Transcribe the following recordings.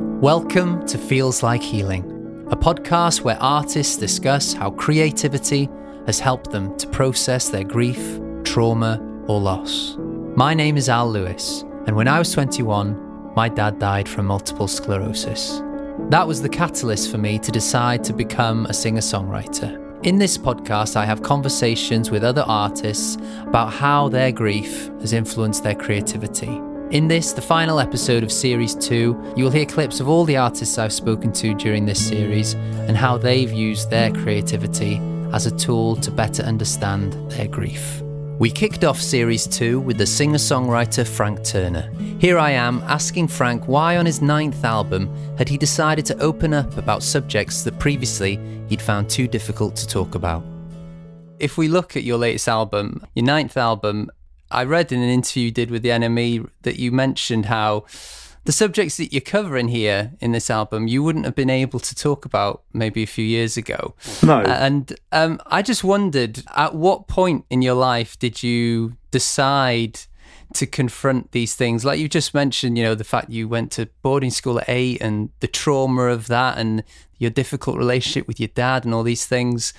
Welcome to Feels Like Healing, a podcast where artists discuss how creativity has helped them to process their grief, trauma, or loss. My name is Al Lewis, and when I was 21, my dad died from multiple sclerosis. That was the catalyst for me to decide to become a singer songwriter. In this podcast, I have conversations with other artists about how their grief has influenced their creativity. In this, the final episode of Series 2, you will hear clips of all the artists I've spoken to during this series and how they've used their creativity as a tool to better understand their grief. We kicked off Series 2 with the singer songwriter Frank Turner. Here I am asking Frank why, on his ninth album, had he decided to open up about subjects that previously he'd found too difficult to talk about. If we look at your latest album, your ninth album, I read in an interview you did with the NME that you mentioned how the subjects that you're covering here in this album you wouldn't have been able to talk about maybe a few years ago. No. And um, I just wondered at what point in your life did you decide to confront these things? Like you just mentioned, you know, the fact you went to boarding school at eight and the trauma of that and your difficult relationship with your dad and all these things.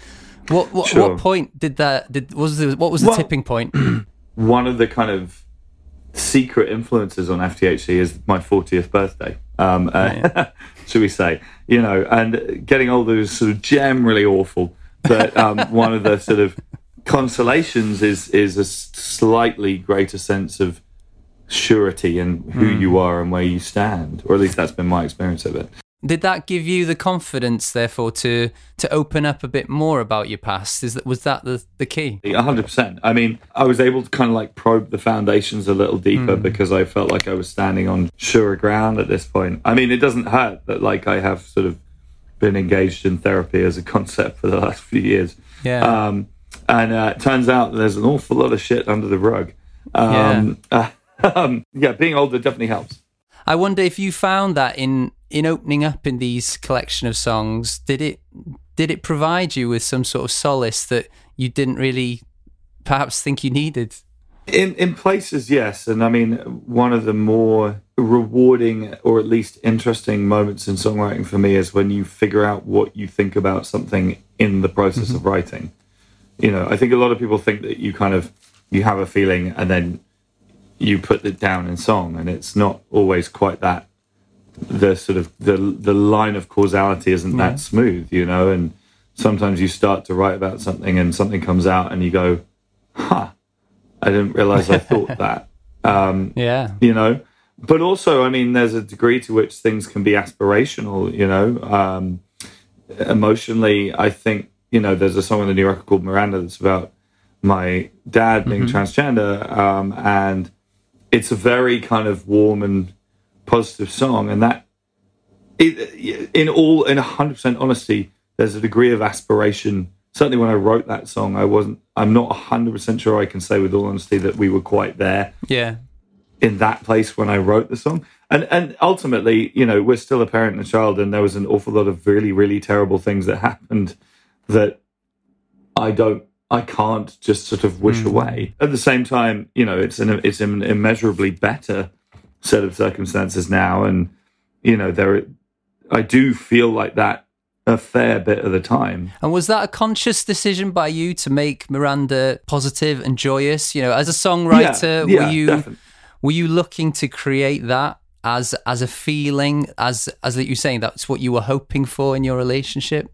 What what, Sure. what point did that did was the what was the Well- tipping point? one of the kind of secret influences on FTHC is my 40th birthday. Um, uh, should we say? You know, and getting older is sort of generally awful, but um, one of the sort of consolations is is a slightly greater sense of surety in who you are and where you stand, or at least that's been my experience of it. Did that give you the confidence, therefore, to to open up a bit more about your past? Is that was that the, the key? Hundred percent. I mean, I was able to kind of like probe the foundations a little deeper because I felt like I was standing on surer ground at this point. I mean, it doesn't hurt that like I have sort of been engaged in therapy as a concept for the last few years. Yeah. Um, and uh, it turns out there's an awful lot of shit under the rug. Um, um, yeah, being older definitely helps. I wonder if you found that in in opening up in these collection of songs, did it did it provide you with some sort of solace that you didn't really perhaps think you needed? In in places, yes, and I mean one of the more rewarding or at least interesting moments in songwriting for me is when you figure out what you think about something in the process of mm-hmm. writing. You know, I think a lot of people think that you kind of you have a feeling and then you put it down in song, and it's not always quite that. The sort of the the line of causality isn't that smooth, you know, and sometimes you start to write about something and something comes out and you go, "Huh." I didn't realize I thought that. Um, Yeah. you know, but also, I mean, there's a degree to which things can be aspirational. You know, um, emotionally, I think you know, there's a song on the new record called Miranda that's about my dad being transgender, um, and it's a very kind of warm and positive song, and that. It, in all, in hundred percent honesty, there's a degree of aspiration certainly when I wrote that song, I wasn't. I'm not 100 percent sure I can say with all honesty that we were quite there Yeah. in that place when I wrote the song. And and ultimately, you know, we're still a parent and a child, and there was an awful lot of really really terrible things that happened that I don't. I can't just sort of wish mm. away. At the same time, you know, it's an it's an immeasurably better set of circumstances now, and you know, there. I do feel like that a fair bit of the time. And was that a conscious decision by you to make Miranda positive and joyous? You know, as a songwriter, yeah, were you definitely. were you looking to create that as as a feeling, as as that you're saying that's what you were hoping for in your relationship?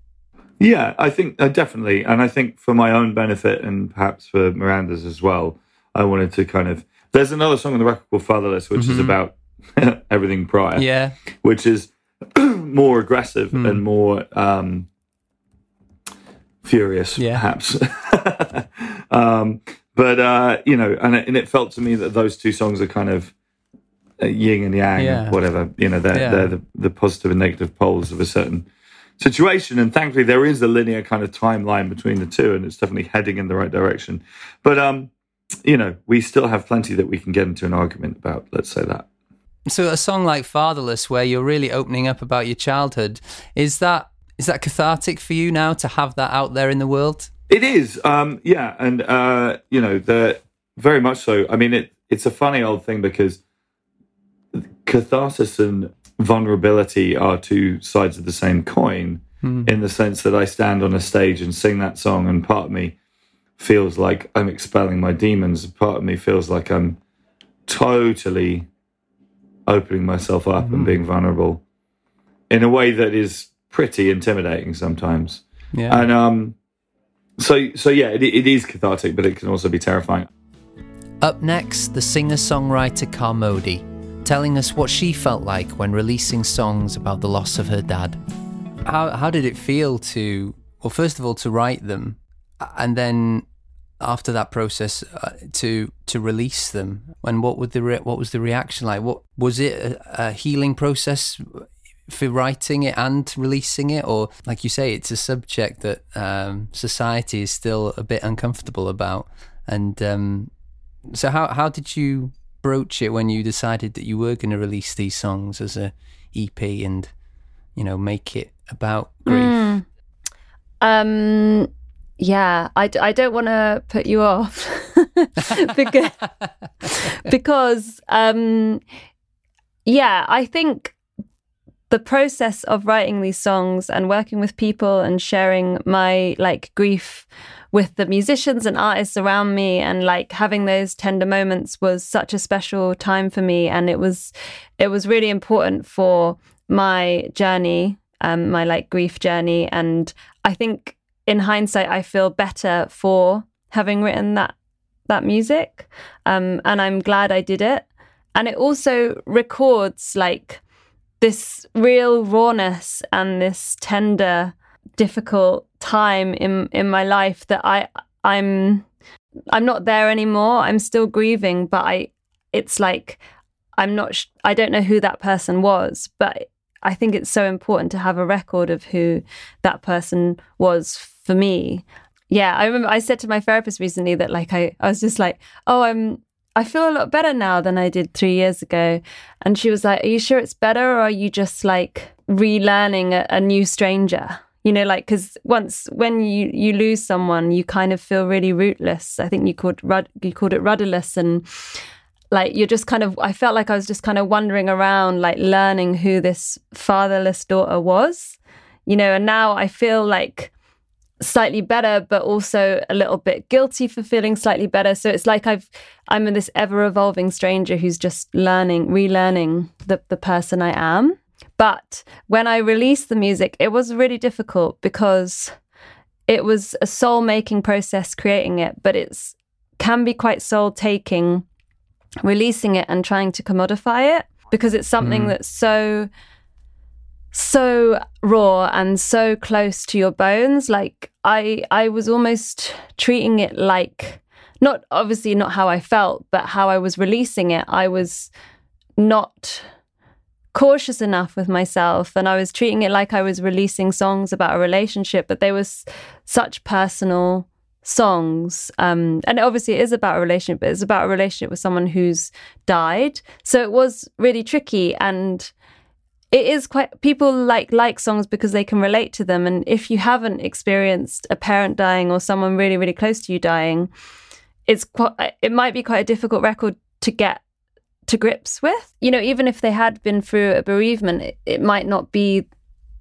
Yeah, I think uh, definitely, and I think for my own benefit and perhaps for Miranda's as well, I wanted to kind of. There's another song on the record called "Fatherless," which is about everything prior, Yeah. which is more aggressive and more um, furious, Yeah. perhaps. um, but uh, you know, and it, and it felt to me that those two songs are kind of uh, yin and yang, Yeah. whatever. You know, they're, Yeah. they're the, the positive and negative poles of a certain situation. And thankfully, there is a linear kind of timeline between the two, and it's definitely heading in the right direction. But um, you know, we still have plenty that we can get into an argument about. Let's say that. So a song like Fatherless, where you're really opening up about your childhood, is that is that cathartic for you now to have that out there in the world? It is, um, yeah, and uh, you know, the very much so. I mean, it it's a funny old thing because catharsis and vulnerability are two sides of the same coin Hmm. in the sense that I stand on a stage and sing that song, and part of me feels like I'm expelling my demons. Part of me feels like I'm totally opening myself up and being vulnerable in a way that is pretty intimidating sometimes. Yeah. And um, so so yeah, it, it is cathartic, but it can also be terrifying. Up next, the singer songwriter Carmody, telling us what she felt like when releasing songs about the loss of her dad. How, how did it feel to, well, first of all, to write them, and then after that process uh, to to release them and what would the re- what was the reaction like what was it a, a healing process for writing it and releasing it or like you say it's a subject that um, society is still a bit uncomfortable about and um, so how how did you broach it when you decided that you were going to release these songs as a EP and you know make it about grief? Mm. Um, yeah, I, I don't want to put you off because because um, yeah, I think the process of writing these songs and working with people and sharing my like grief with the musicians and artists around me and like having those tender moments was such a special time for me and it was it was really important for my journey um my like grief journey and i think in hindsight i feel better for having written that that music. Um and i'm glad i did it. And it also records like this real rawness and this tender difficult time in in my life that i i'm i'm not there anymore. I'm still grieving but i it's like i'm not sh- i don't know who that person was but i think it's so important to have a record of who that person was for me yeah i remember i said to my therapist recently that like i, I was just like oh i'm I feel a lot better now than I did three years ago. And she was like, Are you sure it's better? Or are you just like relearning a, a new stranger? You know, like, because once when you, you lose someone, you kind of feel really rootless. I think you called, rud- you called it rudderless. And like, you're just kind of, I felt like I was just kind of wandering around, like learning who this fatherless daughter was, you know, and now I feel like, slightly better but also a little bit guilty for feeling slightly better so it's like i've i'm in this ever evolving stranger who's just learning relearning the, the person i am but when i released the music it was really difficult because it was a soul making process creating it but it's can be quite soul taking releasing it and trying to commodify it because it's something Mm. that's so so raw and so close to your bones like i i was almost treating it like not obviously not how i felt but how i was releasing it. I was not cautious enough with myself and i was treating it like i was releasing songs about a relationship but they were s- such personal songs. Um and obviously it is about a relationship but it's about a relationship with someone who's died. So it was really tricky and it is quite people like like songs because they can relate to them. And if you haven't experienced a parent dying or someone really really close to you dying it's quite it might be quite a difficult record to get to grips with. You know even if they had been through a bereavement it, it might not be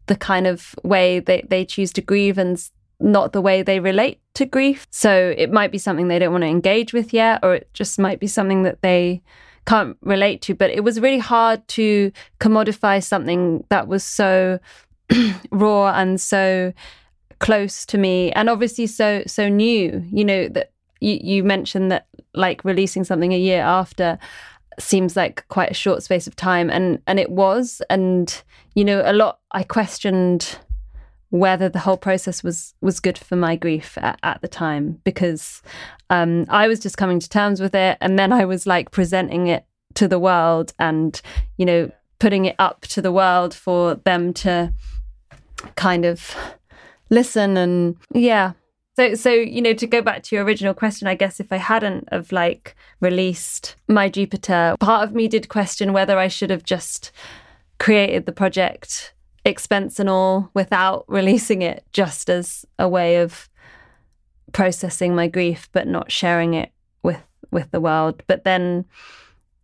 the kind of way they, they choose to grieve and not the way they relate to grief. So it might be something they don't want to engage with yet or it just might be something that they can't relate to but it was really hard to commodify something that was so raw and so close to me. And obviously so so new you know that you, you mentioned that like releasing something a year after seems like quite a short space of time. And and it was and you know a lot i questioned whether the whole process was was good for my grief at, at the time because um, I was just coming to terms with it, and then I was like presenting it to the world, and you know putting it up to the world for them to kind of listen and yeah. So so you know to go back to your original question, I guess if I hadn't have like released my Jupiter, part of me did question whether I should have just created the project expense and all without releasing it just as a way of processing my grief but not sharing it with with the world but then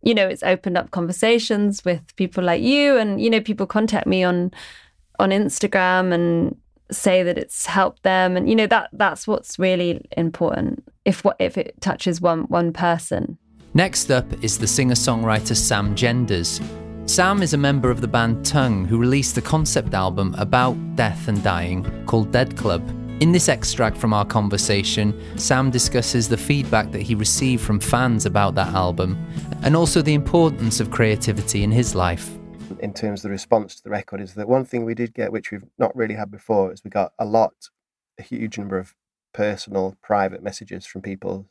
you know, it's opened up conversations with people like you, and you know, people contact me on on Instagram and say that it's helped them, and you know that that's what's really important. If what if it touches one one person. Next up is the singer songwriter Sam Genders. Sam is a member of the band Tunng who released a concept album about death and dying called Dead Club. In this extract from our conversation, Sam discusses the feedback that he received from fans about that album and also the importance of creativity in his life. In terms of the response to the record, is that one thing we did get, which we've not really had before, is we got a lot, a huge number of personal, private messages from people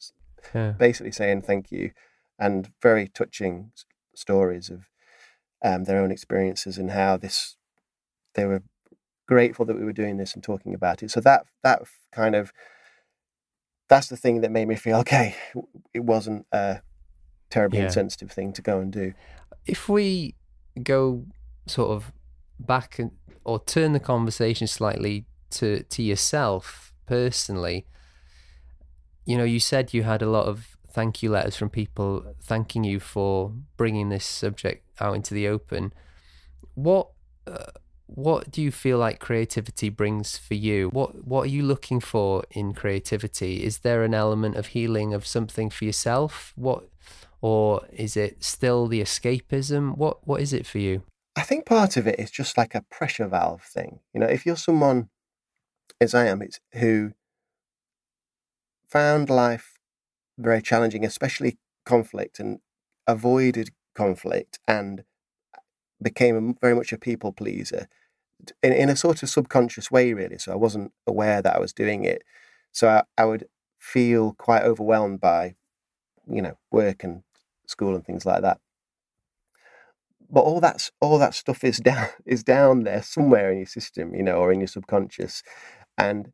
yeah. basically saying thank you and very touching stories of um, their own experiences and how this they were grateful that we were doing this and talking about it. So that that kind of that's the thing that made me feel okay. It wasn't a terribly yeah. insensitive thing to go and do. If we go sort of back and, or turn the conversation slightly to to yourself personally, you know, you said you had a lot of thank you letters from people thanking you for bringing this subject out into the open. What uh, what do you feel like creativity brings for you? What what are you looking for in creativity? Is there an element of healing of something for yourself? What or is it still the escapism? What what is it for you? I think part of it is just like a pressure valve thing. You know, if you're someone as I am, it's who found life very challenging, especially conflict, and avoided conflict and became very much a people pleaser in, in a sort of subconscious way, really. So I wasn't aware that I was doing it. So I, I would feel quite overwhelmed by, you know, work and school and things like that. But all that's all that stuff is down is down there somewhere in your system, you know, or in your subconscious, and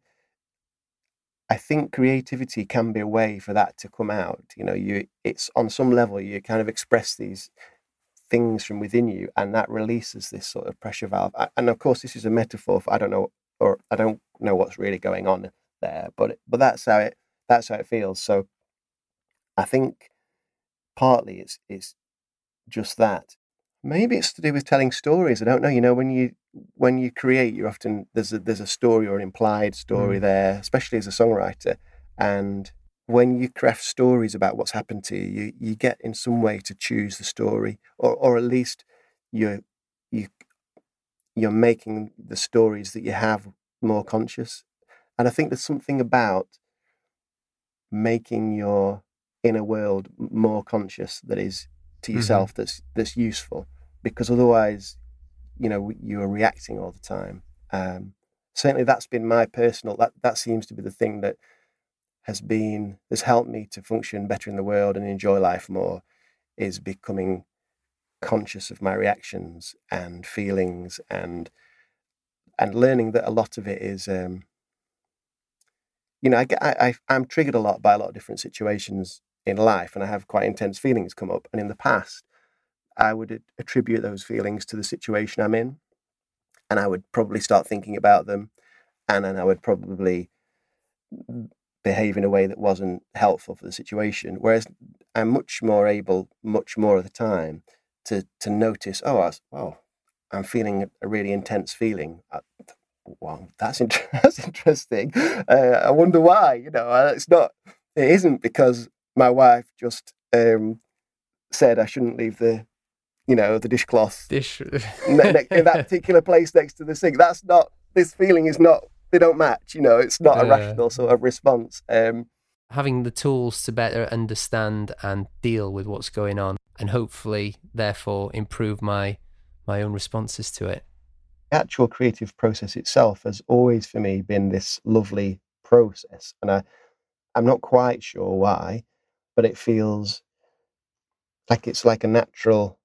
I think creativity can be a way for that to come out. You know, you it's on some level you kind of express these things from within you, and that releases this sort of pressure valve. And of course, this is a metaphor for I don't know, or I don't know what's really going on there, but but that's how it that's how it feels. So I think partly it's it's just that. Maybe it's to do with telling stories. I don't know. You know, when you when you create, you're often there's a there's a story or an implied story mm. there, especially as a songwriter, and when you craft stories about what's happened to you, you, you get in some way to choose the story, or or at least you're you you're making the stories that you have more conscious. And I think there's something about making your inner world more conscious that is to mm-hmm. yourself mm-hmm. that's that's useful because otherwise you know you are reacting all the time um, certainly that's been my personal that that seems to be the thing that has been has helped me to function better in the world and enjoy life more is becoming conscious of my reactions and feelings and and learning that a lot of it is um, you know I, I i'm triggered a lot by a lot of different situations in life and i have quite intense feelings come up and in the past i would attribute those feelings to the situation i'm in and i would probably start thinking about them and then i would probably behave in a way that wasn't helpful for the situation. Whereas I'm much more able, much more of the time, to to notice. Oh, I, was, well, I'm feeling a really intense feeling. Uh, well, that's inter- that's interesting. Uh, I wonder why. You know, uh, it's not. It isn't because my wife just um, said I shouldn't leave the, you know, the dishcloth dish in that particular place next to the sink. That's not. This feeling is not they don't match. You know, it's not a rational sort of response. Um, Having the tools to better understand and deal with what's going on, and hopefully, therefore, improve my my own responses to it. The actual creative process itself has always, for me, been this lovely process, and I, I'm not quite sure why, but it feels like it's like a natural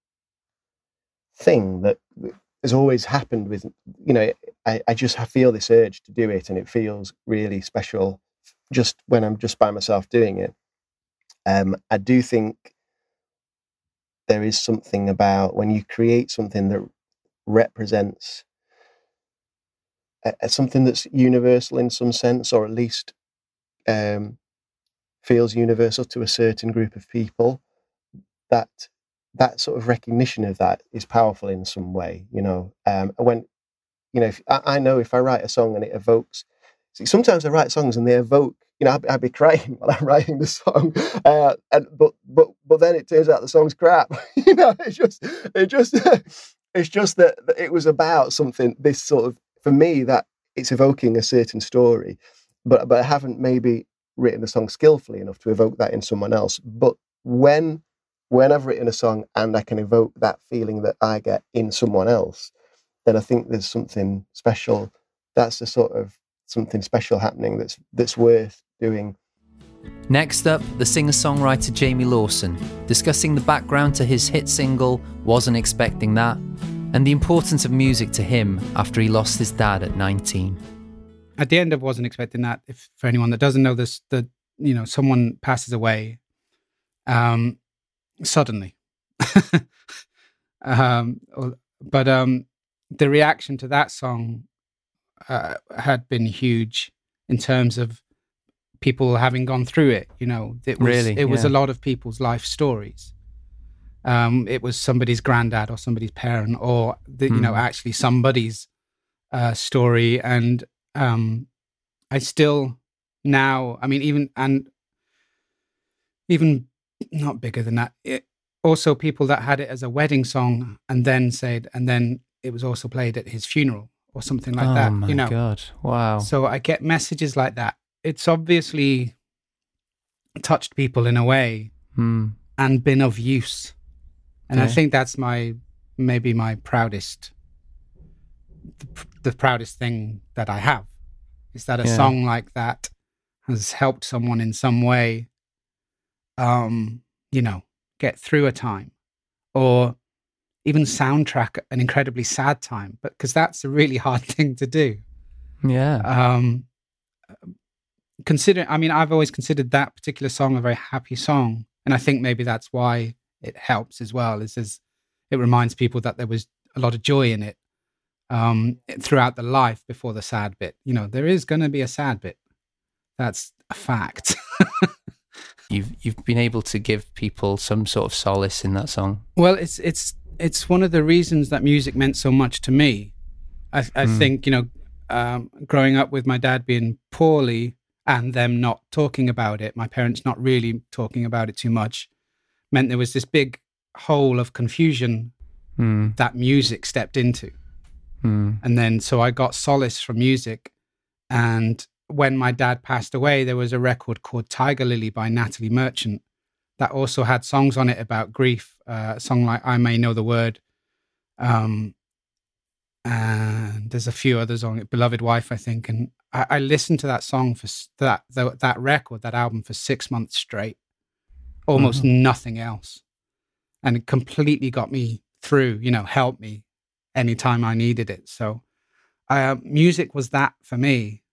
thing that has always happened with you know I, I just feel this urge to do it and it feels really special just when i'm just by myself doing it. Um, i do think there is something about when you create something that represents a, something that's universal in some sense or at least um, feels universal to a certain group of people that that sort of recognition of that is powerful in some way. You know, um, when you know, if, I, I, know if I write a song and it evokes. See, sometimes I write songs and they evoke. You know, I'd, I'd be crying while I'm writing the song, uh, and but but but then it turns out the song's crap. you know, it's just it just it's just that it was about something. This sort of for me that it's evoking a certain story, but but I haven't maybe written the song skillfully enough to evoke that in someone else. But when when I've written a song and I can evoke that feeling that I get in someone else, then I think there's something special. That's the sort of something special happening that's that's worth doing. Next up, the singer songwriter Jamie Lawson, discussing the background to his hit single, Wasn't Expecting That, and the importance of music to him after he lost his dad at 19. At the end of Wasn't Expecting That, if for anyone that doesn't know this, that you know, someone passes away um, suddenly. um, but um, the reaction to that song uh, had been huge in terms of people having gone through it. You know, it was really? it was yeah. a lot of people's life stories. Um, it was somebody's granddad or somebody's parent or the, mm. you know hmm. actually somebody's uh, story, and um, I still now. I mean, even and even not bigger than that. It, also, people that had it as a wedding song and then said, and then it was also played at his funeral or something like oh that. My you know, God, wow. So I get messages like that. It's obviously touched people in a way mm. and been of use, and okay. I think that's my maybe my proudest, the, the, proudest thing that I have is that a yeah. song like that has helped someone in some way. Um, you know, get through a time, or even soundtrack an incredibly sad time, but because that's a really hard thing to do. Yeah. Um, consider, I mean, I've always considered that particular song a very happy song, and I think maybe that's why it helps as well. Is as it reminds people that there was a lot of joy in it um, throughout the life before the sad bit. You know, there is going to be a sad bit. That's a fact. you've you've been able to give people some sort of solace in that song. Well, it's it's it's one of the reasons that music meant so much to me. I, I mm. think you know, um, growing up with my dad being poorly and them not talking about it, my parents not really talking about it too much, meant there was this big hole of confusion mm. that music stepped into. Mm. And then so I got solace from music. And when my dad passed away, there was a record called Tiger Lily by Natalie Merchant that also had songs on it about grief. Uh, a song like "I May Know the Word," um, and there's a few others on it. "Beloved Wife," I think. And I, I listened to that song for that that record, that album for six months straight, almost mm-hmm. nothing else, and it completely got me through. You know, helped me anytime I needed it. So, uh, music was that for me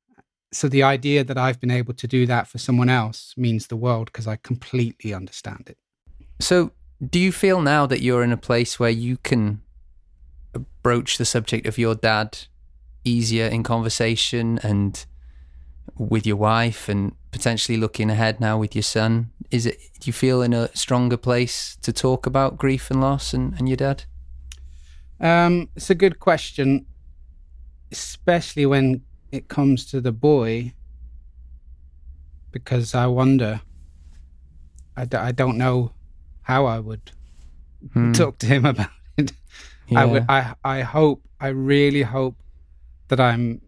so the idea that I've been able to do that for someone else means the world because I completely understand it. So, do you feel now that you're in a place where you can broach the subject of your dad easier in conversation and with your wife and potentially looking ahead now with your son? Is it do you feel in a stronger place to talk about grief and loss and, and your dad? Um, it's a good question, especially when it comes to the boy because I wonder. I d- I don't know how I would hmm. talk to him about it. Yeah. I would. I I hope. I really hope that I'm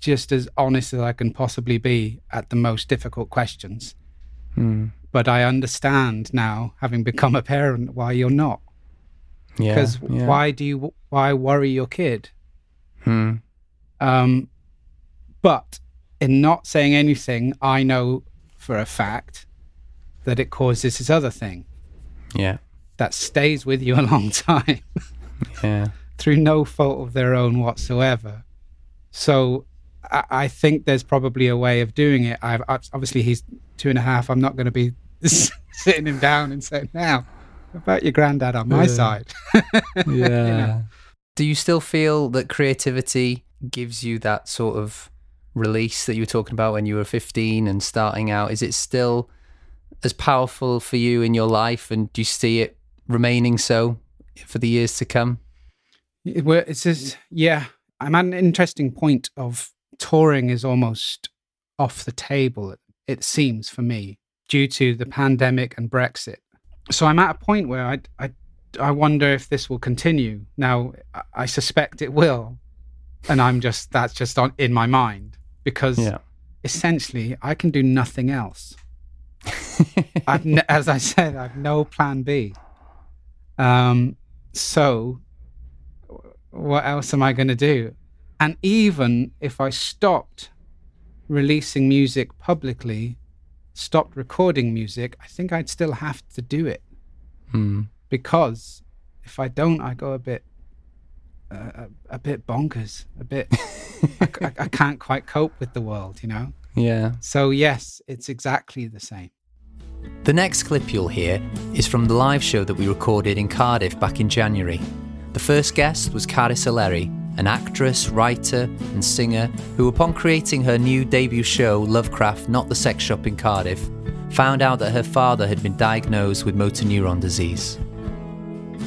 just as honest as I can possibly be at the most difficult questions. Hmm. But I understand now, having become a parent, why you're not. Yeah. Because yeah. why do you? Why worry your kid? Hmm. Um, but in not saying anything, I know for a fact that it causes this other thing. Yeah. That stays with you a long time. yeah. Through no fault of their own whatsoever. So I, I, think there's probably a way of doing it. I've obviously he's two and a half. I'm not going to be sitting him down and saying, "Now, about your granddad on my side." yeah. You know? Do you still feel that creativity gives you that sort of release that you were talking about when you were 15 and starting out is it still as powerful for you in your life and do you see it remaining so for the years to come? It, well, it's just, yeah, I'm at an interesting point of touring is almost off the table, it seems for me, due to the pandemic and Brexit. So I'm at a point where I, I, I wonder if this will continue. Now, I suspect it will. And I'm just, that's just on, in my mind because yeah. essentially I can do nothing else. I've ne- as I said, I've no plan B. Um, so what else am I going to do? And even if I stopped releasing music publicly, stopped recording music, I think I'd still have to do it. Hmm. Because if I don't, I go a bit, uh, a, a, bit bonkers, a bit. I, I, I can't quite cope with the world, you know. Yeah. So yes, it's exactly the same. The next clip you'll hear is from the live show that we recorded in Cardiff back in January. The first guest was Carys Eleri, an actress, writer, and singer who, upon creating her new debut show, Lovecraft Not the Sex Shop in Cardiff, found out that her father had been diagnosed with motor neuron disease.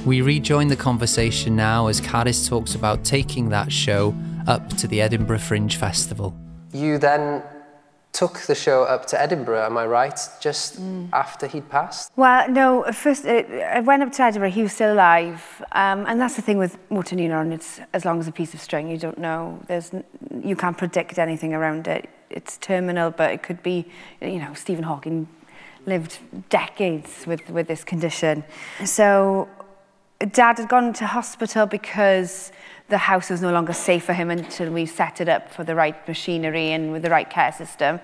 We rejoin the conversation now as Carys talks about taking that show up to the Edinburgh Fringe Festival. You then took the show up to Edinburgh, am I right, just mm. after he'd passed? Well, no, first, uh, I went up to Edinburgh, he was still alive. Um, and that's the thing with motor neuron, it's as long as a piece of string, you don't know. There's, you can't predict anything around it. It's terminal, but it could be, you know, Stephen Hawking lived decades with, with this condition. So dad had gone to hospital because the house was no longer safe for him until we set it up for the right machinery and with the right care system.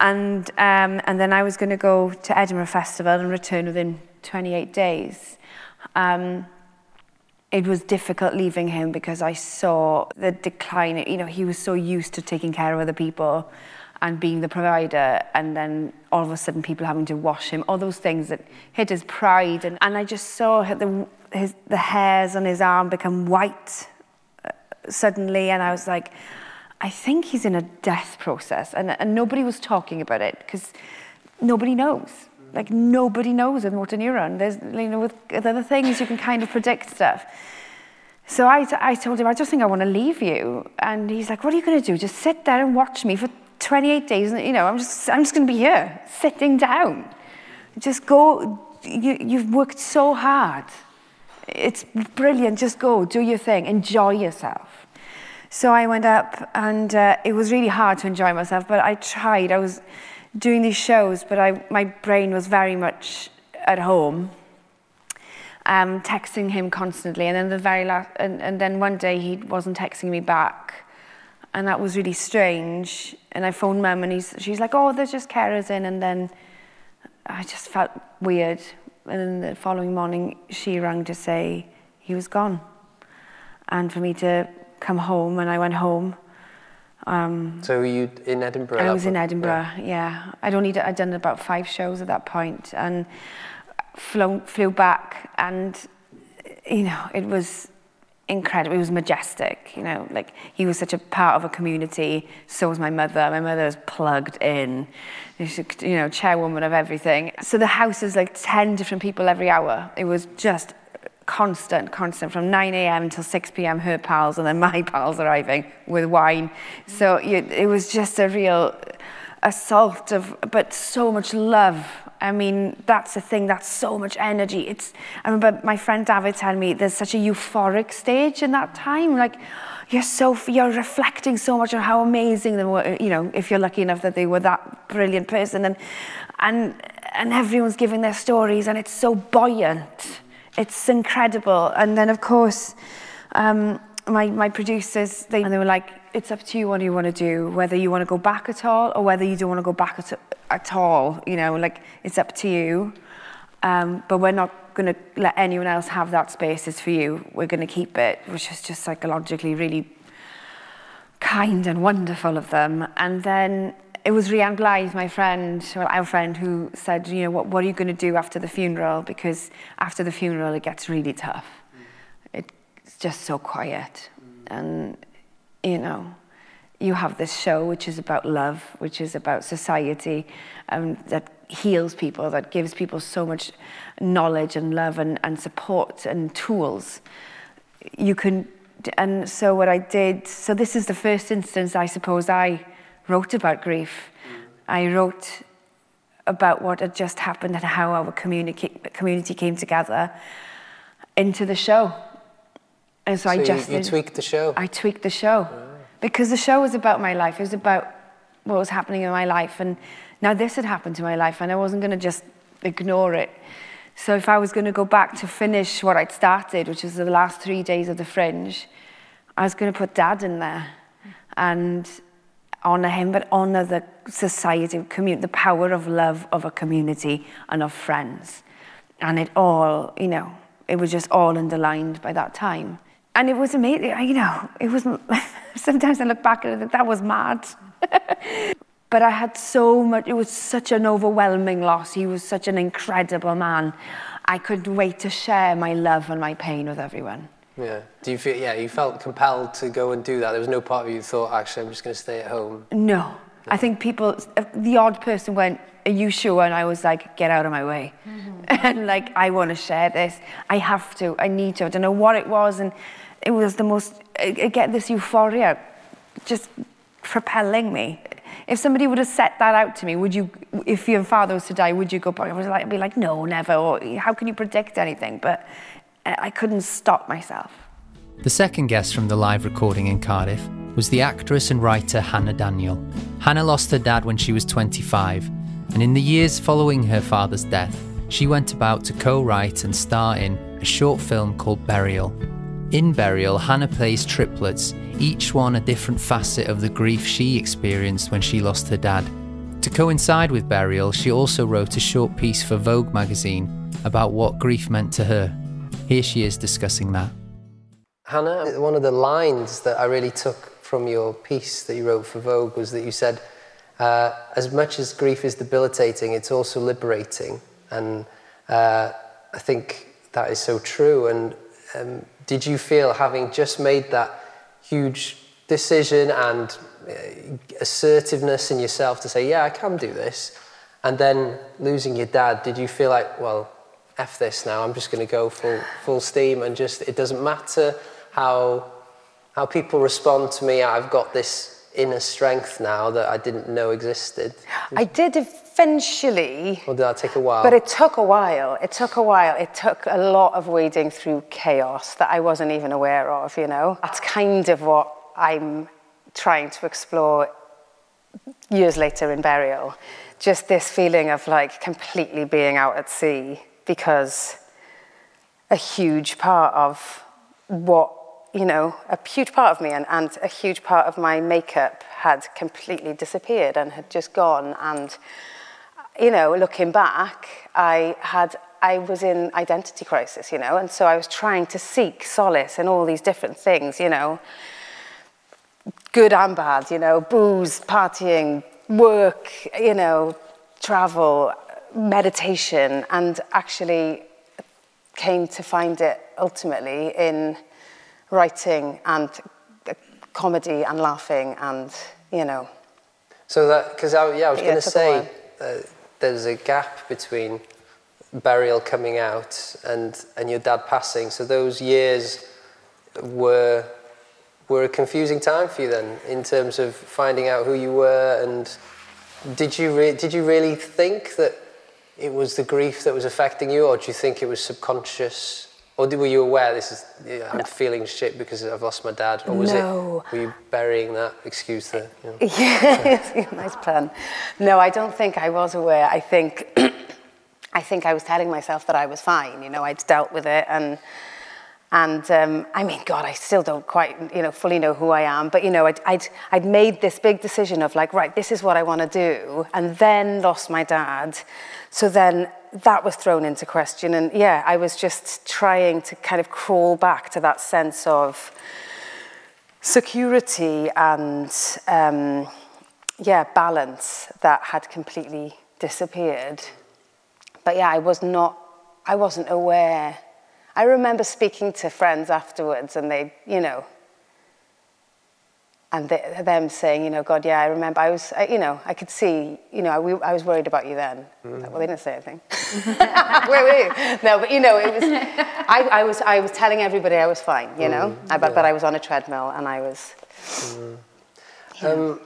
And, um, and then I was going to go to Edinburgh Festival and return within 28 days. Um, it was difficult leaving him because I saw the decline. You know, he was so used to taking care of other people and being the provider and then all of a sudden people having to wash him all those things that hit his pride and, and I just saw the his the hairs on his arm become white suddenly, and I was like, I think he's in a death process. And, and nobody was talking about it because nobody knows. Like, nobody knows with motor neuron. There's, you know, with other things, you can kind of predict stuff. So I, I told him, I just think I want to leave you. And he's like, what are you going to do? Just sit there and watch me for 28 days. And, you know, I'm just, I'm just going to be here, sitting down. Just go. You, you've worked so hard. It's brilliant. Just go, do your thing, enjoy yourself. So I went up, and uh, it was really hard to enjoy myself, but I tried. I was doing these shows, but I, my brain was very much at home, um, texting him constantly. And then the very last, and, and then one day he wasn't texting me back, and that was really strange. And I phoned mum, and he's, she's like, "Oh, there's just carers in," and then I just felt weird and then the following morning, she rang to say he was gone. And for me to come home, and I went home. Um, so were you in Edinburgh? I was in Edinburgh, yeah. yeah. I'd only I'd done about five shows at that point, and flew, flew back, and you know it was incredible. He was majestic, you know, like he was such a part of a community. So was my mother. My mother was plugged in. She's, you know, chairwoman of everything. So the house is like 10 different people every hour. It was just constant, constant from 9 a.m. till 6 p.m. her pals and then my pals arriving with wine. So it was just a real assault of, but so much love I mean, that's the thing, that's so much energy. It's, I remember my friend David telling me there's such a euphoric stage in that time. Like, you're so, you're reflecting so much on how amazing they were, you know, if you're lucky enough that they were that brilliant person. And, and, and everyone's giving their stories and it's so buoyant. It's incredible. And then, of course, um, my, my producers, they, and they were like, it's up to you what you want to do, whether you want to go back at all or whether you don't want to go back at, at all. You know, like it's up to you. Um, but we're not going to let anyone else have that space. It's for you. We're going to keep it, which is just psychologically really kind and wonderful of them. And then it was Rhian Blythe, my friend, well, our friend, who said, you know, what, what are you going to do after the funeral? Because after the funeral, it gets really tough. It's just so quiet. And, you know, you have this show which is about love, which is about society, um, that heals people, that gives people so much knowledge and love and, and support and tools. You can, and so what I did, so this is the first instance I suppose I wrote about grief. I wrote about what had just happened and how our community came together into the show. And so, so I just you, you tweaked the show. I tweaked the show. Yeah. Because the show was about my life. It was about what was happening in my life, and now this had happened to my life, and I wasn't going to just ignore it. So if I was going to go back to finish what I'd started, which was the last three days of the Fringe, I was going to put Dad in there and honor him, but honor the society, community, the power of love of a community and of friends, and it all, you know, it was just all underlined by that time. And it was amazing, you know, it was, sometimes I look back and I think that was mad. but I had so much, it was such an overwhelming loss. He was such an incredible man. I couldn't wait to share my love and my pain with everyone. Yeah. Do you feel? Yeah, you felt compelled to go and do that. There was no part of you thought, actually, I'm just going to stay at home. No. I think people, the odd person went, Are you sure? And I was like, Get out of my way. Mm-hmm. and like, I want to share this. I have to. I need to. I don't know what it was. And it was the most, I I get this euphoria just propelling me. If somebody would have set that out to me, would you, if your father was to die, would you go back? I was like, I'd be like, no, never. Or how can you predict anything? But I I couldn't stop myself. The second guest from the live recording in Cardiff was the actress and writer Hannah Daniel. Hannah lost her dad when she was 25, and in the years following her father's death, she went about to co write and star in a short film called Burial. In Burial, Hannah plays triplets, each one a different facet of the grief she experienced when she lost her dad. To coincide with Burial, she also wrote a short piece for Vogue magazine about what grief meant to her. Here she is discussing that. Hannah, one of the lines that I really took from your piece that you wrote for Vogue was that you said, uh, as much as grief is debilitating, it's also liberating. And uh, I think that is so true. And um, did you feel, having just made that huge decision and uh, assertiveness in yourself to say, yeah, I can do this, and then losing your dad, did you feel like, well, F this now, I'm just going to go full, full steam and just, it doesn't matter how, how people respond to me, I've got this inner strength now that I didn't know existed? I did eventually, Or did that take a while? but it took a while. It took a while. It took a lot of wading through chaos that I wasn't even aware of, you know? That's kind of what I'm trying to explore years later in Burial. Just this feeling of like completely being out at sea because a huge part of what, you know, a huge part of me and, and a huge part of my makeup had completely disappeared and had just gone. And, you know, looking back, I had, I was in identity crisis, you know, and so I was trying to seek solace in all these different things, you know, good and bad, you know, booze, partying, work, you know, travel, meditation, and actually came to find it ultimately in writing and comedy and laughing and, you know, So that, because I, yeah, I was Yeah, going to say uh, there's a gap between Burial coming out and, and your dad passing. So those years were were a confusing time for you then, in terms of finding out who you were. And did you re- did you really think that it was the grief that was affecting you, or do you think it was subconscious? Or were you aware this is yeah, I'm feeling shit because I've lost my dad, or was No. it were you burying that excuse there? You know? Yeah, nice pun. No, I don't think I was aware. I think, I think I was telling myself that I was fine. You know, I'd dealt with it, and and um, I mean, God, I still don't quite, you know, fully know who I am. But you know, I'd, I'd I'd made this big decision of like, right, this is what I want to do, and then lost my dad. So then that was thrown into question, and yeah, I was just trying to kind of crawl back to that sense of security and um, yeah, balance that had completely disappeared. But yeah, I was not, I wasn't aware. I remember speaking to friends afterwards, and they, you know, and them saying, you know, God, yeah, I remember, I was, I, you know, I could see, you know, I, we, I was worried about you then. Mm. Well, they didn't say anything. Where were you? No, but you know, it was, I, I was, I was telling everybody I was fine, you know, mm. I, but, yeah. but I was on a treadmill and I was. Mm. Yeah. Um,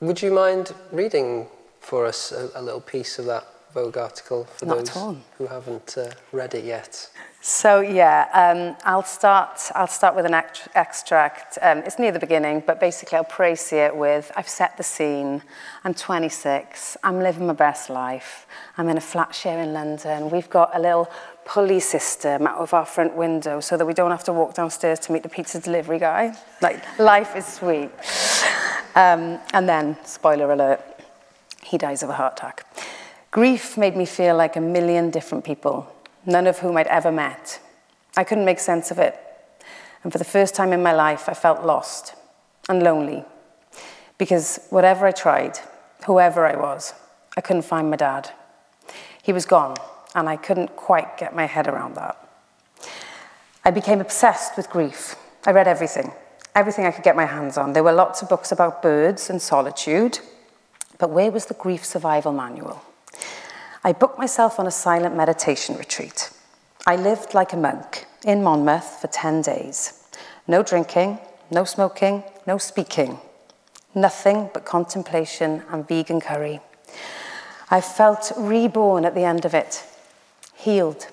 would you mind reading for us a, a, little piece of that Vogue article for Not those who haven't uh, read it yet? So yeah, um, I'll start. I'll start with an extract. Um, it's near the beginning, but basically I'll praise it with. I've set the scene. I'm 26. I'm living my best life. I'm in a flat share in London. We've got a little pulley system out of our front window so that we don't have to walk downstairs to meet the pizza delivery guy. Like life is sweet. Um, and then, spoiler alert, he dies of a heart attack. Grief made me feel like a million different people. None of whom I'd ever met. I couldn't make sense of it. And for the first time in my life, I felt lost and lonely. Because whatever I tried, whoever I was, I couldn't find my dad. He was gone, and I couldn't quite get my head around that. I became obsessed with grief. I read everything, everything I could get my hands on. There were lots of books about birds and solitude, but where was the grief survival manual? I booked myself on a silent meditation retreat. I lived like a monk in Monmouth for 10 days. No drinking, no smoking, no speaking. Nothing but contemplation and vegan curry. I felt reborn at the end of it, healed.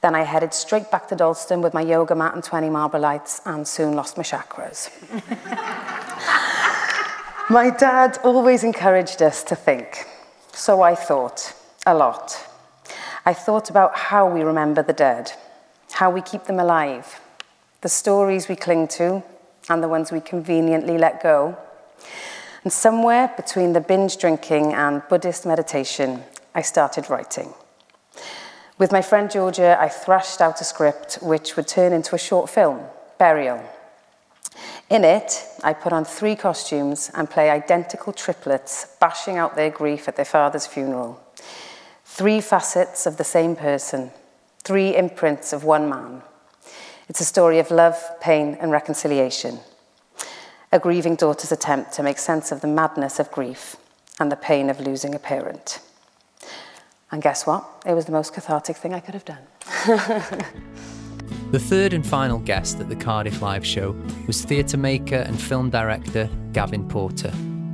Then I headed straight back to Dalston with my yoga mat and 20 marble lights and soon lost my chakras. my dad always encouraged us to think. So I thought a lot. I thought about how we remember the dead, how we keep them alive, the stories we cling to, and the ones we conveniently let go. And somewhere between the binge drinking and Buddhist meditation, I started writing. With my friend Georgia, I thrashed out a script which would turn into a short film, Burial. In it, I put on three costumes and play identical triplets bashing out their grief at their father's funeral. Three facets of the same person, three imprints of one man. It's a story of love, pain, and reconciliation. A grieving daughter's attempt to make sense of the madness of grief and the pain of losing a parent. And guess what? It was the most cathartic thing I could have done. The third and final guest at the Cardiff Live show was theatre maker and film director Gavin Porter.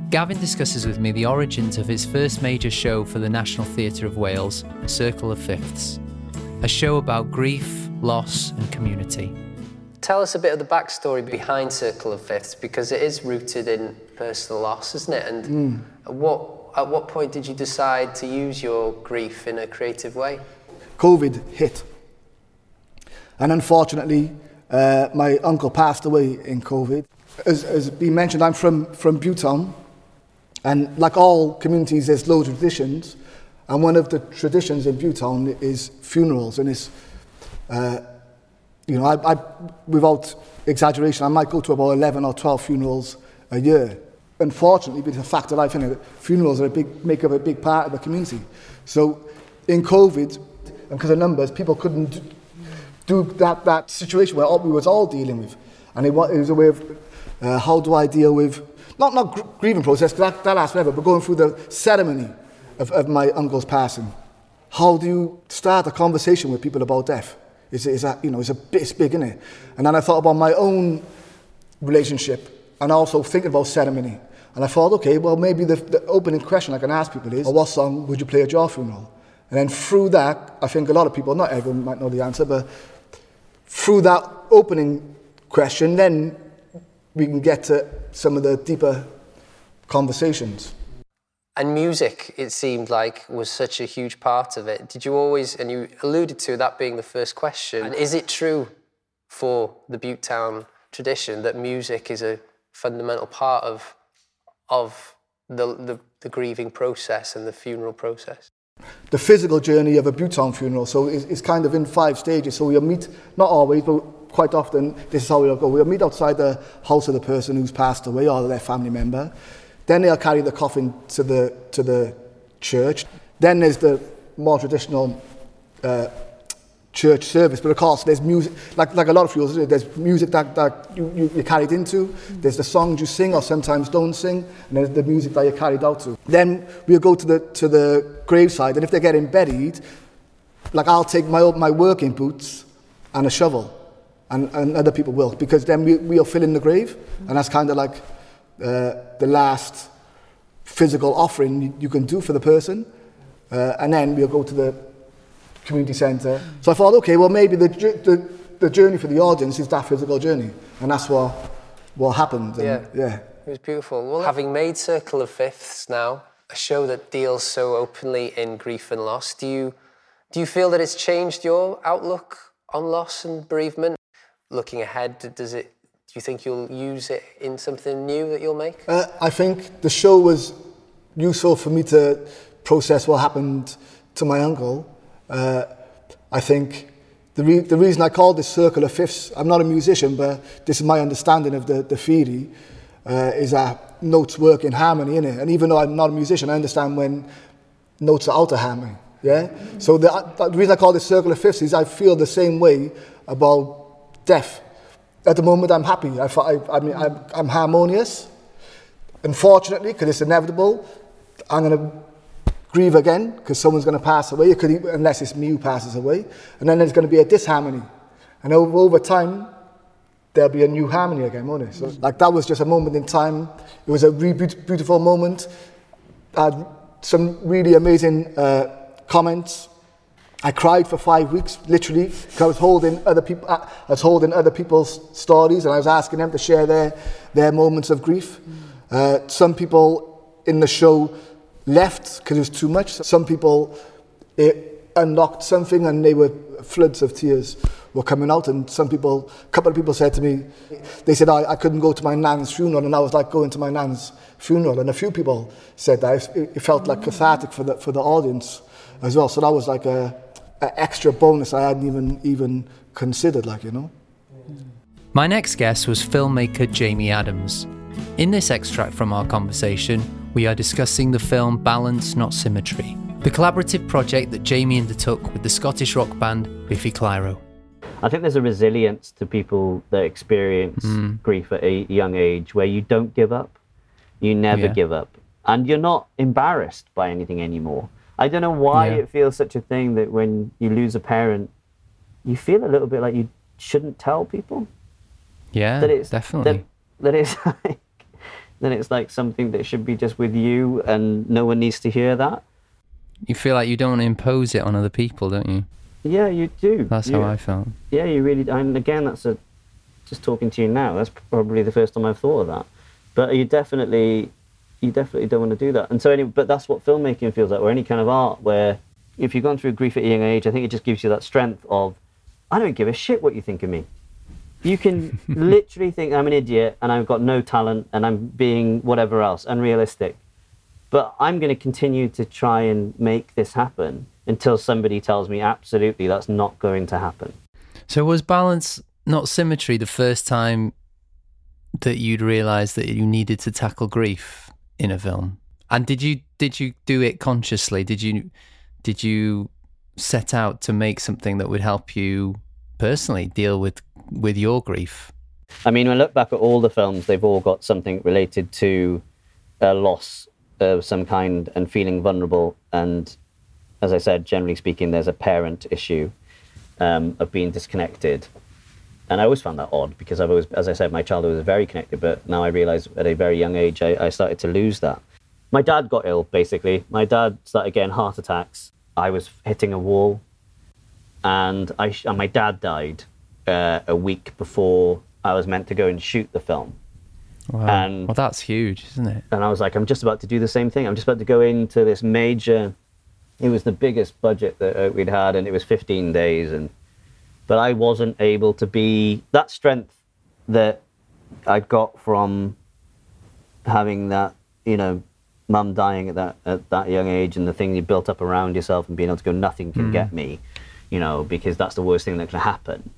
Gavin discusses with me the origins of his first major show for the National Theatre of Wales, Circle of Fifths, a show about grief, loss, and community. Tell us a bit of the backstory behind Circle of Fifths because it is rooted in personal loss, isn't it? And mm. what, at what point did you decide to use your grief in a creative way? COVID hit And unfortunately, uh, my uncle passed away in COVID. As, as been mentioned, I'm from, from Bhutan. And like all communities, there's loads of traditions. And one of the traditions in Bhutan is funerals. And it's, uh, you know, I, I, without exaggeration, I might go to about 11 or 12 funerals a year. Unfortunately, but it's a fact of life, think Funerals are a big, make up a big part of the community. So in COVID, and because of numbers, people couldn't do that, that situation where we was all dealing with. And it was a way of uh, how do I deal with, not not gr- grieving process, because that, that lasts forever, but going through the ceremony of, of my uncle's passing. How do you start a conversation with people about death? Is, is that, you know, it's, a, it's big, isn't it? And then I thought about my own relationship and also thinking about ceremony. And I thought, okay, well, maybe the, the opening question I can ask people is, what song would you play at your funeral? And then through that, I think a lot of people, not everyone might know the answer, but through that opening question, then we can get to some of the deeper conversations. And music, it seemed like, was such a huge part of it. Did you always, and you alluded to that being the first question, is it true for the Butetown tradition that music is a fundamental part of, of the, the, the grieving process and the funeral process? The physical journey of a Butetown funeral. So it's, it's kind of in five stages. So we'll meet, not always, but quite often, this is how we'll go. We'll meet outside the house of the person who's passed away or their family member. Then they'll carry the coffin to the, to the church. Then there's the more traditional uh, church service. But of course, there's music, like, like a lot of fuels, there's music that, that you, you, you carried into, there's the songs you sing or sometimes don't sing, and there's the music that you're carried out to. Then we'll go to the, to the graveside, and if they're getting buried, like I'll take my, my working boots and a shovel, and, and other people will, because then we, we'll fill in the grave, and that's kind of like uh, the last physical offering you, you can do for the person. Uh, and then we'll go to the community centre. So I thought, okay, well, maybe the, the, the journey for the audience is that physical journey. And that's what, what happened. And, Yeah. yeah. It was beautiful. Well, having made Circle of Fifths now, a show that deals so openly in grief and loss, do you do you feel that it's changed your outlook on loss and bereavement? Looking ahead, does it? Do you think you'll use it in something new that you'll make? Uh, I think the show was useful for me to process what happened to my uncle. Uh, I think the, re- the reason I called this Circle of Fifths, I'm not a musician, but this is my understanding of the, the theory, uh, is that notes work in harmony, innit? And even though I'm not a musician, I understand when notes are out of harmony. Yeah? So the, uh, the reason I call this Circle of Fifths is I feel the same way about death. At the moment, I'm happy. I, I, I mean, I'm, I'm harmonious. Unfortunately, because it's inevitable, I'm going to grieve again because someone's going to pass away, it could, unless it's me who passes away. And then there's going to be a disharmony. And over, over time, there'll be a new harmony again, won't it? So, like that was just a moment in time. It was a really beautiful moment. I had some really amazing uh, comments. I cried for five weeks, literally, 'cause I was holding other people. I was holding other people's stories, and I was asking them to share their their moments of grief. Uh, some people in the show left because it was too much. Some people it unlocked something, and they were floods of tears were coming out. And some people, a couple of people said to me, they said I, I couldn't go to my nan's funeral, and I was like going to my nan's funeral. And a few people said that it, it felt like cathartic for the for the audience as well. So that was like a, a extra bonus I hadn't even even considered, like you know. My next guest was filmmaker Jamie Adams. In this extract from our conversation, we are discussing the film Balance Not Symmetry, the collaborative project that Jamie undertook with the Scottish rock band Biffy Clyro. I think there's a resilience to people that experience hmm. grief at a young age where you don't give up. You never Yeah. give up. And you're not embarrassed by anything anymore. I don't know why Yeah. it feels such a thing that when you lose a parent, you feel a little bit like you shouldn't tell people. Yeah, that it's definitely. That, that it's that it's like something that should be just with you and no one needs to hear that. You feel like you don't want to impose it on other people, don't you? Yeah, you do. That's how I felt. Yeah, you really. And again, that's a just talking to you now. That's probably the first time I've thought of that. But you definitely, you definitely don't want to do that. And so, anyway, but that's what filmmaking feels like, or any kind of art, where if you've gone through grief at a young age, I think it just gives you that strength of, I don't give a shit what you think of me. You can literally think I'm an idiot and I've got no talent and I'm being whatever else, unrealistic. But I'm going to continue to try and make this happen until somebody tells me absolutely that's not going to happen. So was balance not symmetry the first time that you'd realised that you needed to tackle grief in a film? And did you did you do it consciously? Did you did you set out to make something that would help you personally deal with with your grief? I mean, when I look back at all the films, they've all got something related to a loss of some kind and feeling vulnerable. And as I said, generally speaking, there's a parent issue um, of being disconnected. And I always found that odd because I've always, as I said, my childhood was very connected, but now I realize at a very young age, I, I started to lose that. My dad got ill, basically. My dad started getting heart attacks. I was hitting a wall, and, I and my dad died uh, a week before I was meant to go and shoot the film. Wow. And- well, that's huge, isn't it? And I was like, I'm just about to do the same thing. I'm just about to go into this major. It was the biggest budget that uh, we'd had, and it was 15 days. And but I wasn't able to be that strength that I got from having that, you know, mum dying at that at that young age, and the thing you built up around yourself, and being able to go, nothing can get me, you know, because that's the worst thing that can happen.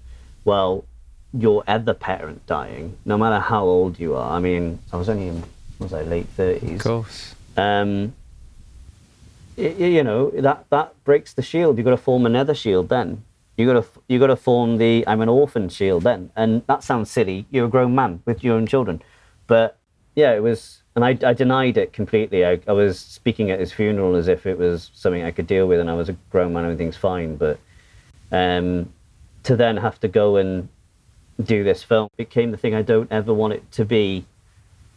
Well, your other parent dying, no matter how old you are. I mean, I was only in was I late thirties. Of course. Um, y- you know that that breaks the shield. You've got to form another shield then, You got to you got to form the I'm an orphan shield then, and that sounds silly. You're a grown man with your own children, but yeah, it was, and I, I denied it completely. I, I was speaking at his funeral as if it was something I could deal with, and I was a grown man, everything's fine. But um, to then have to go and do this film It became the thing I don't ever want it to be.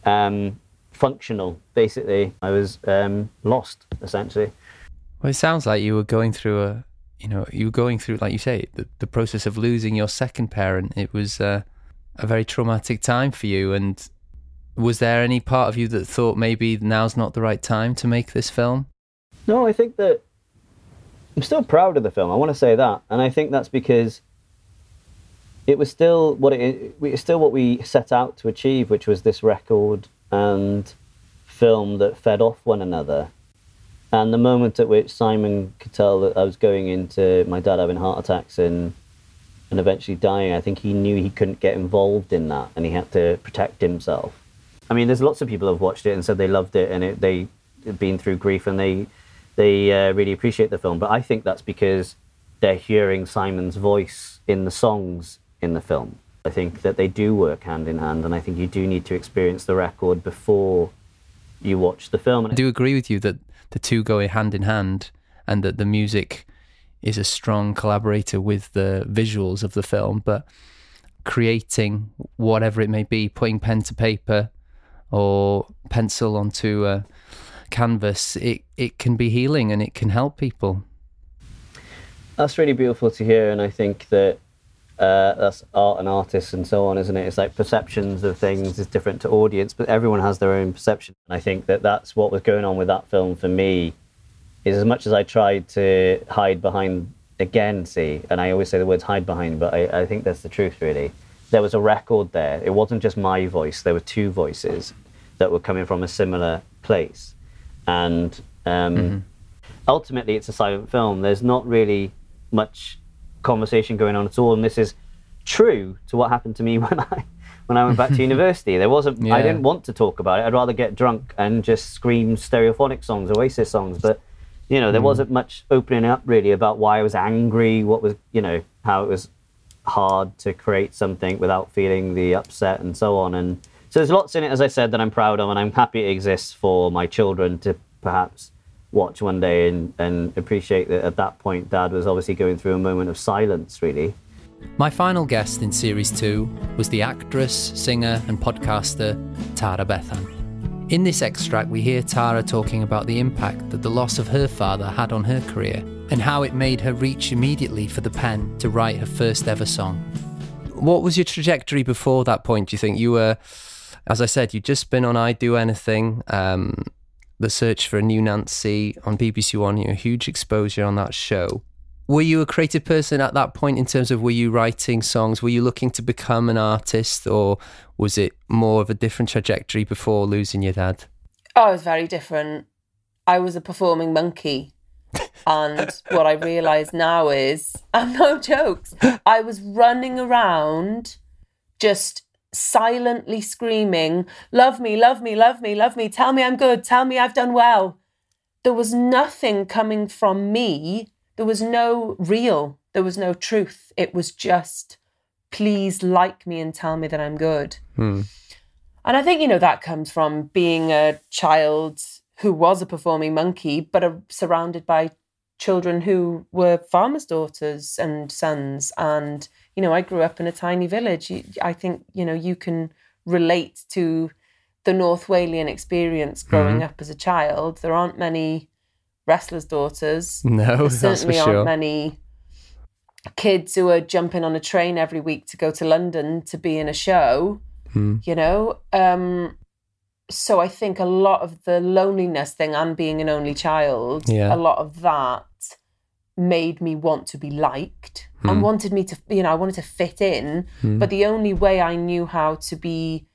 Um, functional, basically. I was um, lost, essentially. Well, it sounds like you were going through a, you know, you were going through, like you say, the, the process of losing your second parent. It was uh, a very traumatic time for you. And was there any part of you that thought maybe now's not the right time to make this film? No, I think that I'm still proud of the film. I want to say that, and I think that's because it was still what it, it's still what we set out to achieve, which was this record and film that fed off one another. And the moment at which Simon could tell that I was going into my dad having heart attacks and and eventually dying, I think he knew he couldn't get involved in that, and he had to protect himself. I mean, there's lots of people who've watched it and said they loved it, and it, they have been through grief, and they they uh, really appreciate the film. But I think that's because they're hearing Simon's voice in the songs in the film. I think that they do work hand in hand, and I think you do need to experience the record before you watch the film. I do agree with you that the two go hand in hand, and that the music is a strong collaborator with the visuals of the film. But creating whatever it may be, putting pen to paper or pencil onto a canvas, it, it can be healing and it can help people. That's really beautiful to hear, and I think that uh, that's art and artists and so on, isn't it? It's like perceptions of things is different to audience, but everyone has their own perception. And I think that that's what was going on with that film for me. Is as much as I tried to hide behind again, see, and I always say the words hide behind, but I, I think that's the truth really. There was a record there. It wasn't just my voice. There were two voices that were coming from a similar place, and um, mm-hmm. ultimately, it's a silent film. There's not really much conversation going on at all. And this is true to what happened to me when I when I went back to university. There wasn't yeah. I didn't want to talk about it. I'd rather get drunk and just scream Stereophonics songs, Oasis songs. But you know, there mm. wasn't much opening up really about why I was angry, what was you know, how it was hard to create something without feeling the upset and so on. And so there's lots in it, as I said, that I'm proud of, and I'm happy it exists for my children to perhaps watch one day and, and appreciate that at that point, Dad was obviously going through a moment of silence, really. My final guest in Series 2 was the actress, singer, and podcaster Tara Bethan. In this extract, we hear Tara talking about the impact that the loss of her father had on her career and how it made her reach immediately for the pen to write her first ever song. What was your trajectory before that point? Do you think you were, as I said, you'd just been on I'd Do Anything, um, the search for a new Nancy on BBC One, you know, huge exposure on that show. Were you a creative person at that point in terms of were you writing songs? Were you looking to become an artist or was it more of a different trajectory before losing your dad? Oh, it was very different. I was a performing monkey. and what I realise now is, I'm no jokes, I was running around just silently screaming, Love me, love me, love me, love me, tell me I'm good, tell me I've done well. There was nothing coming from me. There was no real, there was no truth. It was just, please like me and tell me that I'm good. Hmm. And I think, you know, that comes from being a child who was a performing monkey, but are surrounded by children who were farmers' daughters and sons and you know, I grew up in a tiny village. I think, you know, you can relate to the North Walian experience growing mm-hmm. up as a child. There aren't many wrestlers' daughters. No, there certainly aren't sure. many kids who are jumping on a train every week to go to London to be in a show. Mm. You know, um, so I think a lot of the loneliness thing and being an only child, yeah. a lot of that made me want to be liked mm. and hmm. wanted me to, you know, I wanted to fit in. Mm. But the only way I knew how to be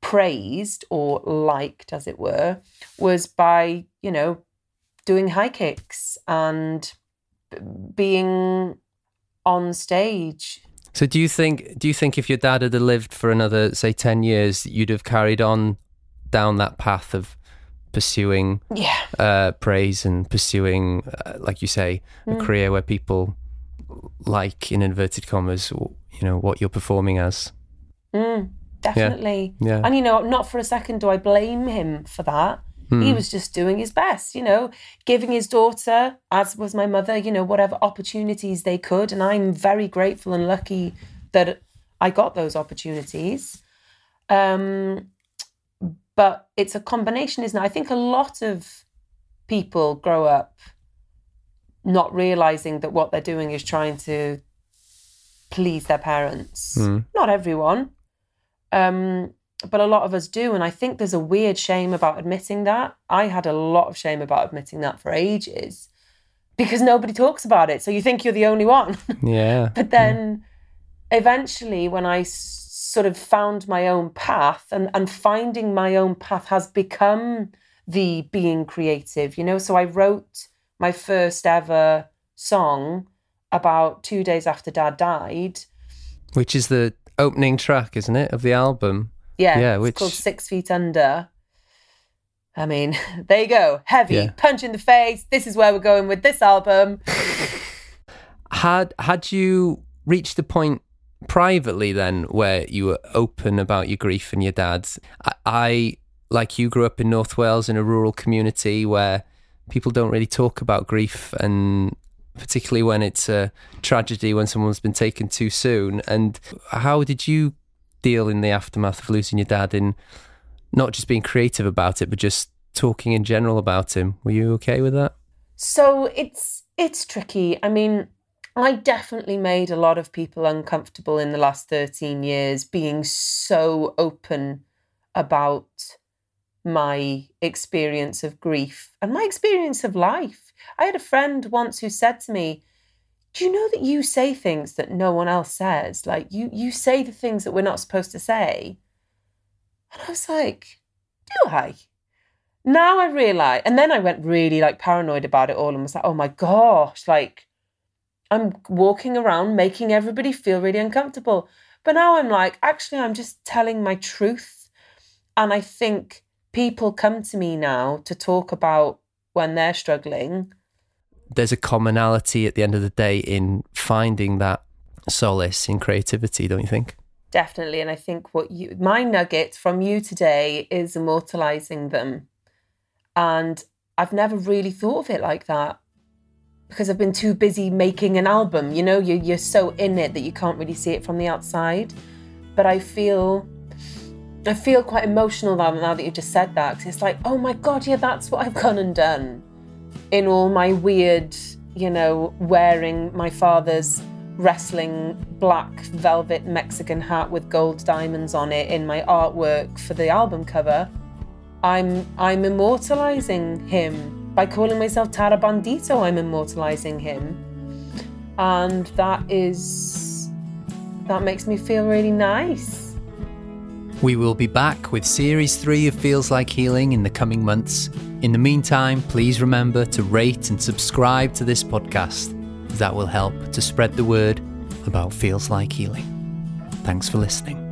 praised or liked, as it were, was by, you know, doing high kicks and being on stage. So do you think do you think if your dad had lived for another say 10 years you'd have carried on down that path of pursuing yeah. uh, praise and pursuing, uh, like you say, mm. a career where people like in inverted commas, you know, what you're performing as. Mm, definitely. Yeah. And you know, not for a second do I blame him for that. He Mm. was just doing his best, you know, giving his daughter, as was my mother, you know, whatever opportunities they could. And I'm very grateful and lucky that I got those opportunities. Um, but it's a combination, isn't it? I think a lot of people grow up not realizing that what they're doing is trying to please their parents. Mm. Not everyone, um, but a lot of us do. And I think there's a weird shame about admitting that. I had a lot of shame about admitting that for ages because nobody talks about it. So you think you're the only one. Yeah. But then eventually, when I s- sort of found my own path, and, and finding my own path has become the being creative, you know? So I wrote my first ever song about two days after dad died. Which is the opening track, isn't it, of the album? Yeah, Yeah, it's which called Six Feet Under. I mean, there you go. Heavy, Yeah. punch in the face. This is where we're going with this album. had had you reached the point privately then where you were open about your grief and your dad's I, I like you grew up in north wales in a rural community where people don't really talk about grief and particularly when it's a tragedy when someone's been taken too soon. And how did you deal in the aftermath of losing your dad in not just being creative about it but just talking in general about him? Were you okay with that? So it's it's tricky. I mean, I definitely made a lot of people uncomfortable in the last 13 years being so open about my experience of grief and my experience of life. I had a friend once who said to me, "Do you know that you say things that no one else says? Like you you say the things that we're not supposed to say." And I was like, "Do I?" now I realize, and then I went really like paranoid about it all and was like, oh my gosh, like I'm walking around making everybody feel really uncomfortable. But now I'm like, actually, I'm just telling my truth. And I think people come to me now to talk about when they're struggling. there's a commonality at the end of the day in finding that solace in creativity, don't you think? Definitely. And I think what you, my nugget from you today is immortalizing them. And I've never really thought of it like that because I've been too busy making an album. You know, you're, you're so in it that you can't really see it from the outside. But I feel, I feel quite emotional now, now that you've just said that. 'cause it's like, oh my God, yeah, that's what I've gone and done in all my weird, you know, wearing my father's wrestling black velvet Mexican hat with gold diamonds on it in my artwork for the album cover. I'm I'm immortalizing him by calling myself Tara Bandito. I'm immortalizing him, and that is that makes me feel really nice. We will be back with Series 3 of Feels Like Healing in the coming months. In the meantime, please remember to rate and subscribe to this podcast. That will help to spread the word about Feels Like Healing. Thanks for listening.